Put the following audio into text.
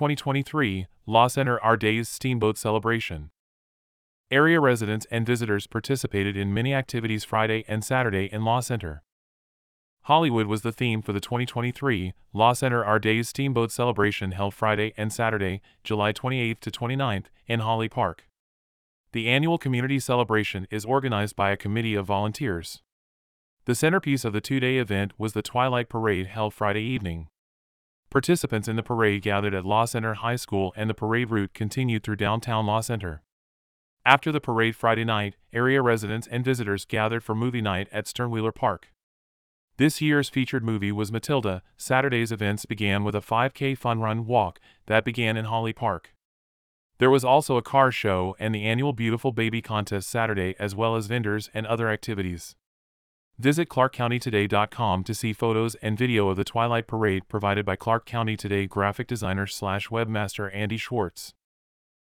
2023 La Center Our Days Steamboat Celebration. Area residents and visitors participated in many activities Friday and Saturday in La Center. Hollywood was the theme for the 2023 La Center Our Days Steamboat Celebration held Friday and Saturday, July 28 to 29th, in Holley Park. The annual community celebration is organized by a committee of volunteers. The centerpiece of the two day event was the Twilight Parade held Friday evening. Participants in the parade gathered at La Center High School and the parade route continued through downtown La Center. After the parade Friday night, area residents and visitors gathered for movie night at Sternwheeler Park. This year's featured movie was Matilda. Saturday's events began with a 5K fun run walk that began in Holley Park. There was also a car show and the annual Beautiful Baby contest Saturday, as well as vendors and other activities. Visit ClarkCountyToday.com to see photos and video of the Twilight Parade provided by Clark County Today graphic designer slash webmaster Andy Schwartz.